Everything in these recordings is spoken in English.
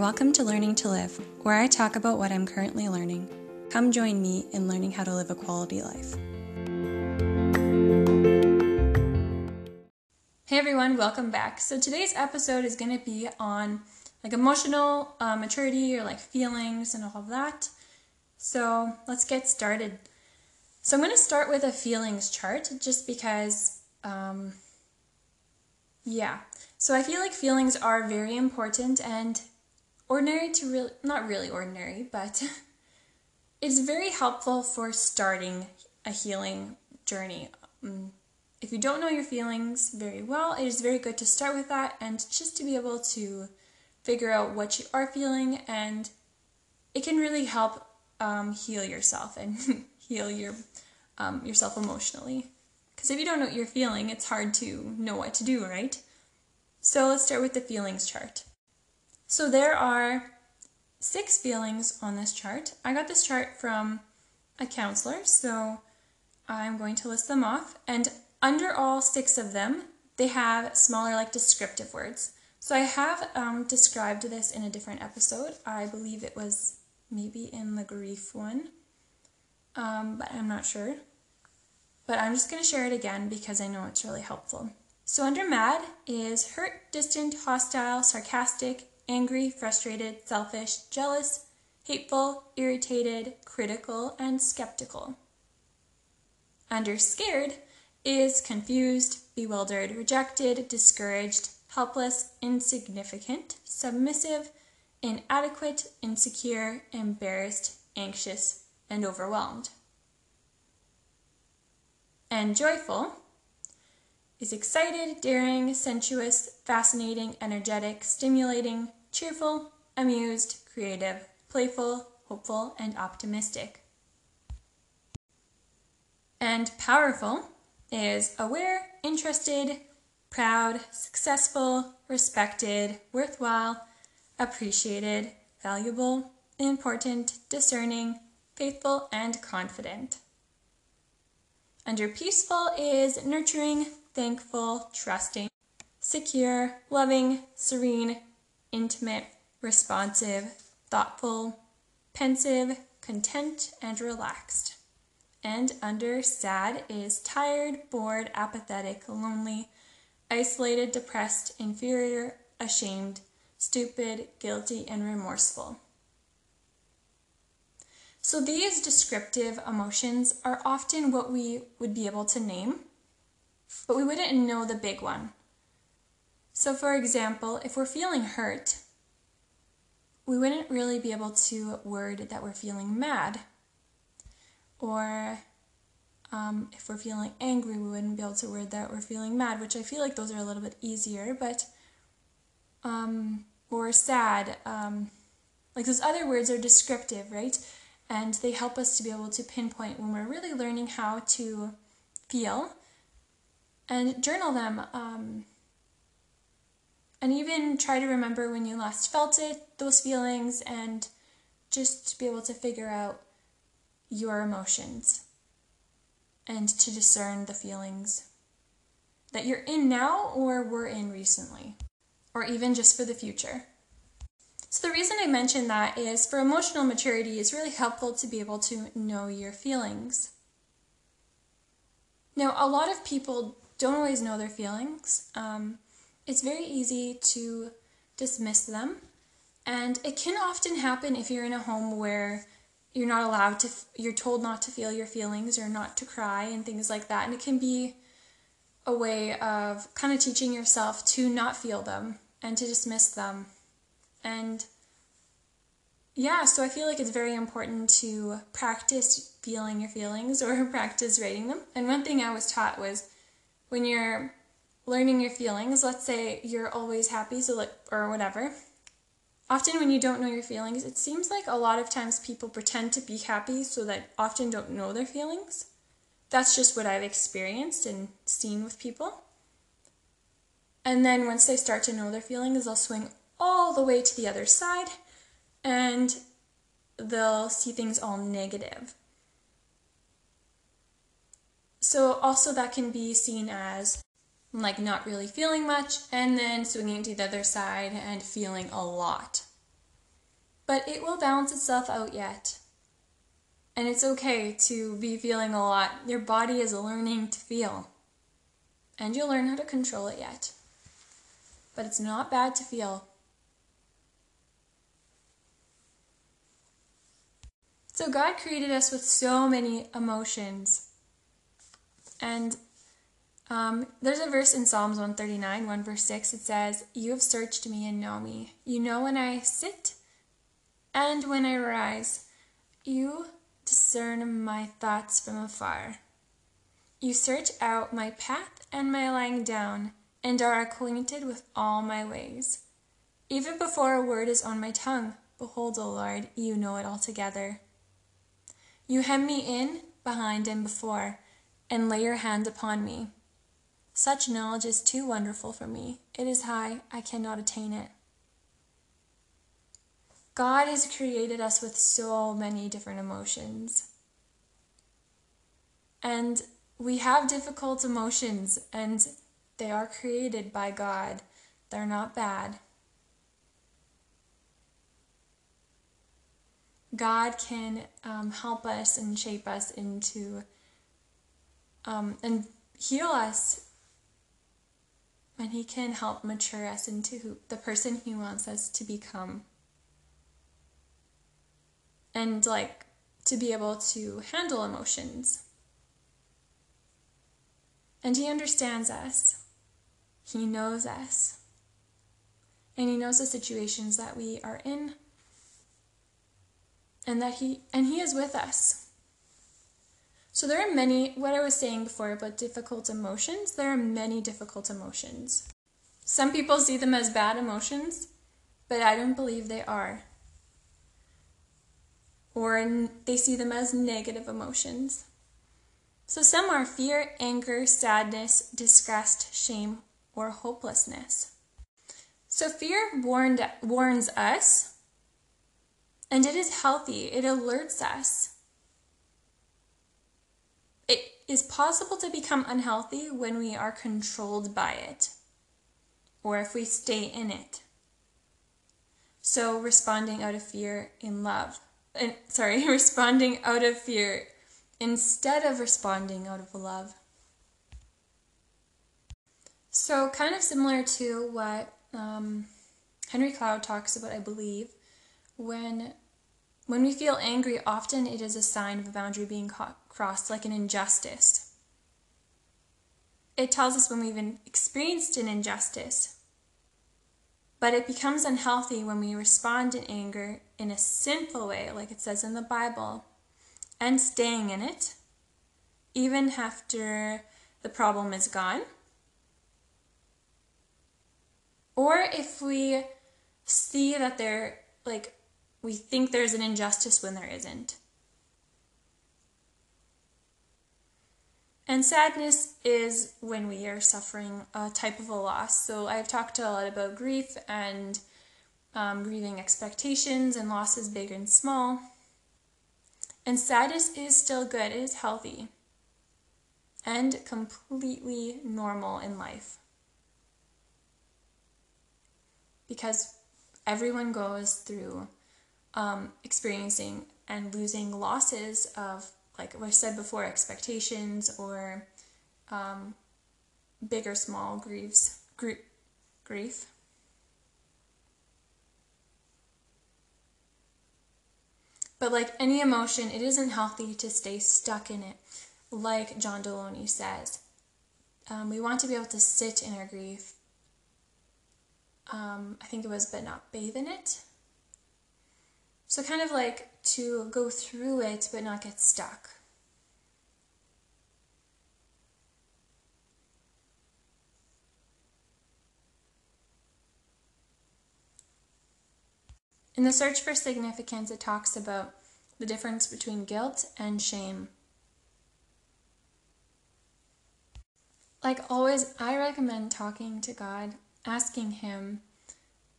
Welcome to Learning to Live, where I talk about what I'm currently learning. Come join me in learning how to live a quality life. Hey everyone, welcome back. So today's episode is going to be on like emotional uh, maturity or like feelings and all of that. So let's get started. So I'm going to start with a feelings chart just because, um, yeah. So I feel like feelings are very important and ordinary to really, not really ordinary, but it's very helpful for starting a healing journey. Um, if you don't know your feelings very well, it is very good to start with that and just to be able to figure out what you are feeling, and it can really help um, heal yourself and heal your um, yourself emotionally. Because if you don't know what you're feeling, it's hard to know what to do, right? So let's start with the feelings chart. So there are six feelings on this chart. I got this chart from a counselor, so I'm going to list them off. And under all six of them, they have smaller, like descriptive words. So I have um, described this in a different episode. I believe it was maybe in the grief one, um, but I'm not sure. But I'm just going to share it again because I know it's really helpful. So under mad is hurt, distant, hostile, sarcastic, angry, frustrated, selfish, jealous, hateful, irritated, critical, and skeptical. Under scared is confused, bewildered, rejected, discouraged, helpless, insignificant, submissive, inadequate, insecure, embarrassed, anxious, and overwhelmed. And joyful is excited, daring, sensuous, fascinating, energetic, stimulating, cheerful, amused, creative, playful, hopeful, and optimistic. And powerful is aware, interested, proud, successful, respected, worthwhile, appreciated, valuable, important, discerning, faithful, and confident. Under peaceful is nurturing, thankful, trusting, secure, loving, serene, intimate, responsive, thoughtful, pensive, content, and relaxed. And under sad is tired, bored, apathetic, lonely, isolated, depressed, inferior, ashamed, stupid, guilty, and remorseful. So these descriptive emotions are often what we would be able to name, but we wouldn't know the big one. So, for example, if we're feeling hurt, we wouldn't really be able to word that we're feeling mad. Or um, if we're feeling angry, we wouldn't be able to word that we're feeling mad, which I feel like those are a little bit easier, but, um, or sad. Um, like those other words are descriptive, right? And they help us to be able to pinpoint when we're really learning how to feel and journal them. Um, and even try to remember when you last felt it, those feelings, and just be able to figure out your emotions and to discern the feelings that you're in now or were in recently, or even just for the future. So, the reason I mention that is for emotional maturity, it's really helpful to be able to know your feelings. Now, a lot of people don't always know their feelings. Um, it's very easy to dismiss them. And it can often happen if you're in a home where you're not allowed to, you're told not to feel your feelings or not to cry and things like that. And it can be a way of kind of teaching yourself to not feel them and to dismiss them. And yeah, so I feel like it's very important to practice feeling your feelings or practice rating them. And one thing I was taught was when you're learning your feelings. Let's say you're always happy, so like, or whatever. Often, when you don't know your feelings, it seems like a lot of times people pretend to be happy so that often don't know their feelings. That's just what I've experienced and seen with people. And then once they start to know their feelings, they'll swing all the way to the other side and they'll see things all negative. So, also, that can be seen as like not really feeling much, and then swinging to the other side and feeling a lot. but it will balance itself out yet. And it's okay to be feeling a lot. Your body is learning to feel. And you'll learn how to control it yet. But it's not bad to feel. So, God created us with so many emotions. And um, there's a verse in Psalms 139, 1 verse 6. It says, You have searched me and know me. You know when I sit and when I rise. You discern my thoughts from afar. You search out my path and my lying down, and are acquainted with all my ways. Even before a word is on my tongue, behold, O Lord, you know it altogether. You hem me in, behind, and before, and lay your hand upon me. Such knowledge is too wonderful for me. It is high, I cannot attain it. God has created us with so many different emotions. And we have difficult emotions, and they are created by God. They're not bad. God can um, help us and shape us into um, and heal us. And He can help mature us into the person He wants us to become. And like to be able to handle emotions. And He understands us, He knows us, and He knows the situations that we are in and that he and he is with us. So there are many what I was saying before about difficult emotions, there are many difficult emotions. Some people see them as bad emotions, but I don't believe they are. Or they see them as negative emotions. So some are fear, anger, sadness, disgust, shame, or hopelessness. So fear warned, warns us and it is healthy, it alerts us. It is possible to become unhealthy when we are controlled by it or if we stay in it. So, responding out of fear in love. And, sorry, responding out of fear instead of responding out of love. So, kind of similar to what um, Henry Cloud talks about, I believe, when when we feel angry, often it is a sign of a boundary being crossed, like an injustice. It tells us when we've experienced an injustice. But it becomes unhealthy when we respond in anger in a sinful way, like it says in the Bible, and staying in it, even after the problem is gone. Or if we see that they're like we think there's an injustice when there isn't. And sadness is when we are suffering a type of a loss. So I've talked a lot about grief and um, grieving expectations and losses big and small. And sadness is still good, it is healthy and completely normal in life. Because everyone goes through um, experiencing and losing losses of, like I said before, expectations or um, big or small griefs, gr- grief. But like any emotion, it isn't healthy to stay stuck in it. Like John Delony says, um, we want to be able to sit in our grief. Um, I think it was, but not bathe in it. So, kind of like to go through it but not get stuck. In the search for significance, it talks about the difference between guilt and shame. Like always, I recommend talking to God, asking Him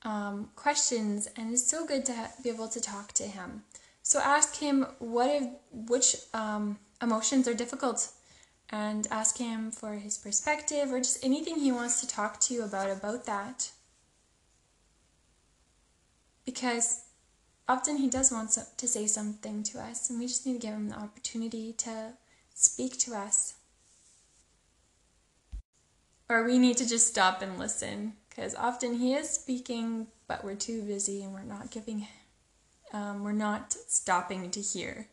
um, questions, and it's so good to ha- be able to talk to him. So ask him what if, which um, emotions are difficult, and ask him for his perspective or just anything he wants to talk to you about about that. Because often He does want to say something to us, and we just need to give Him the opportunity to speak to us. Or we need to just stop and listen, because often He is speaking, but we're too busy and we're not giving, um, we're not stopping to hear.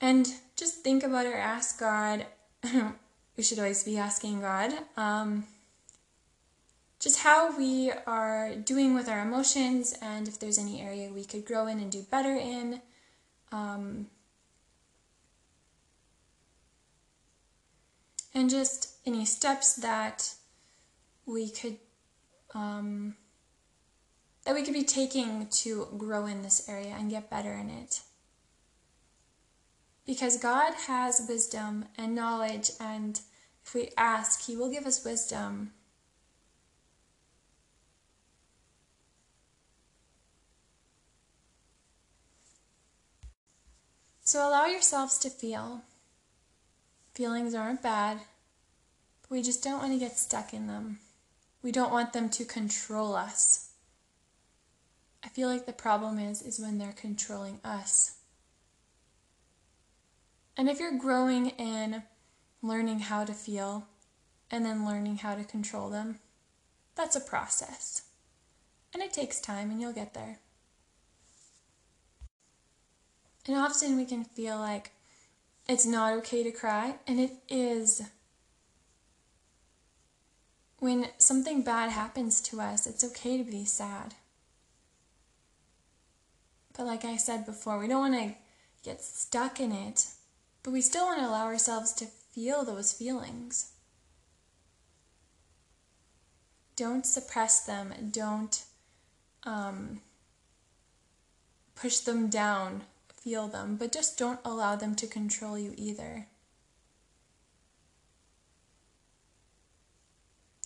And just think about or ask God. we should always be asking God. Um, just how we are doing with our emotions and if there's any area we could grow in and do better in. Um, and just any steps that we could um, that we could be taking to grow in this area and get better in it because God has wisdom and knowledge and if we ask he will give us wisdom So allow yourselves to feel. Feelings aren't bad, but we just don't want to get stuck in them. We don't want them to control us. I feel like the problem is is when they're controlling us. And if you're growing in learning how to feel and then learning how to control them, that's a process. And it takes time and you'll get there. And often we can feel like it's not okay to cry, and it is. When something bad happens to us, it's okay to be sad. But like I said before, we don't want to get stuck in it, but we still want to allow ourselves to feel those feelings. Don't suppress them. Don't um, push them down feel them, but just don't allow them to control you either.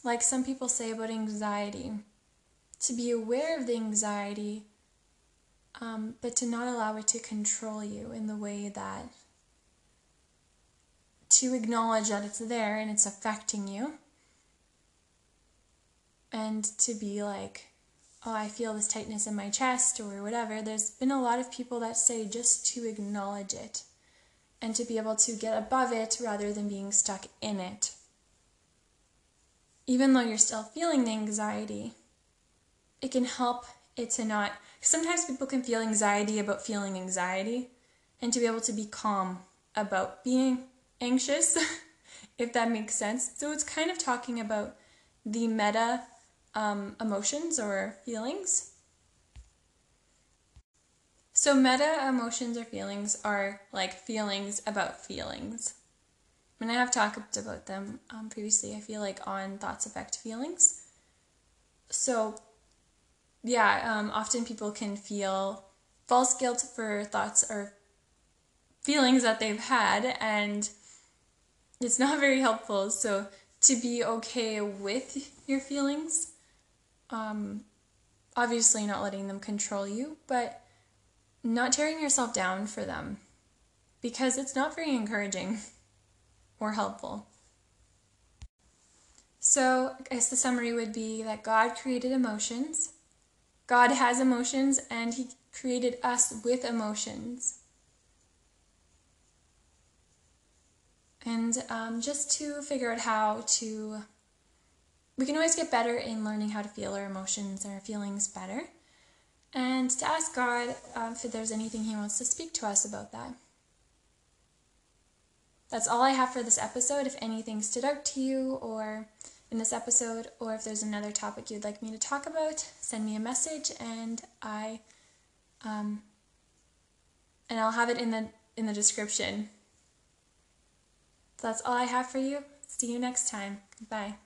Like some people say about anxiety, to be aware of the anxiety, um, but to not allow it to control you in the way that to acknowledge that it's there and it's affecting you, and to be like, oh, I feel this tightness in my chest or whatever, there's been a lot of people that say just to acknowledge it and to be able to get above it rather than being stuck in it. Even though you're still feeling the anxiety, it can help it to not. Sometimes people can feel anxiety about feeling anxiety, and to be able to be calm about being anxious, if that makes sense. So it's kind of talking about the meta um, emotions or feelings. So, meta emotions or feelings are like feelings about feelings. And I have talked about them um, previously, I feel like on thoughts affect feelings. So, yeah, um, often people can feel false guilt for thoughts or feelings that they've had, and it's not very helpful. So, to be okay with your feelings um, obviously not letting them control you, but not tearing yourself down for them because it's not very encouraging or helpful. So, I guess the summary would be that God created emotions. God has emotions and He created us with emotions. And um, just to figure out how to we can always get better in learning how to feel our emotions and our feelings better. And to ask God uh, if there's anything He wants to speak to us about that. That's all I have for this episode. If anything stood out to you or in this episode, or if there's another topic you'd like me to talk about, send me a message and I um, and I'll have it in the in the description. So that's all I have for you. See you next time. Bye.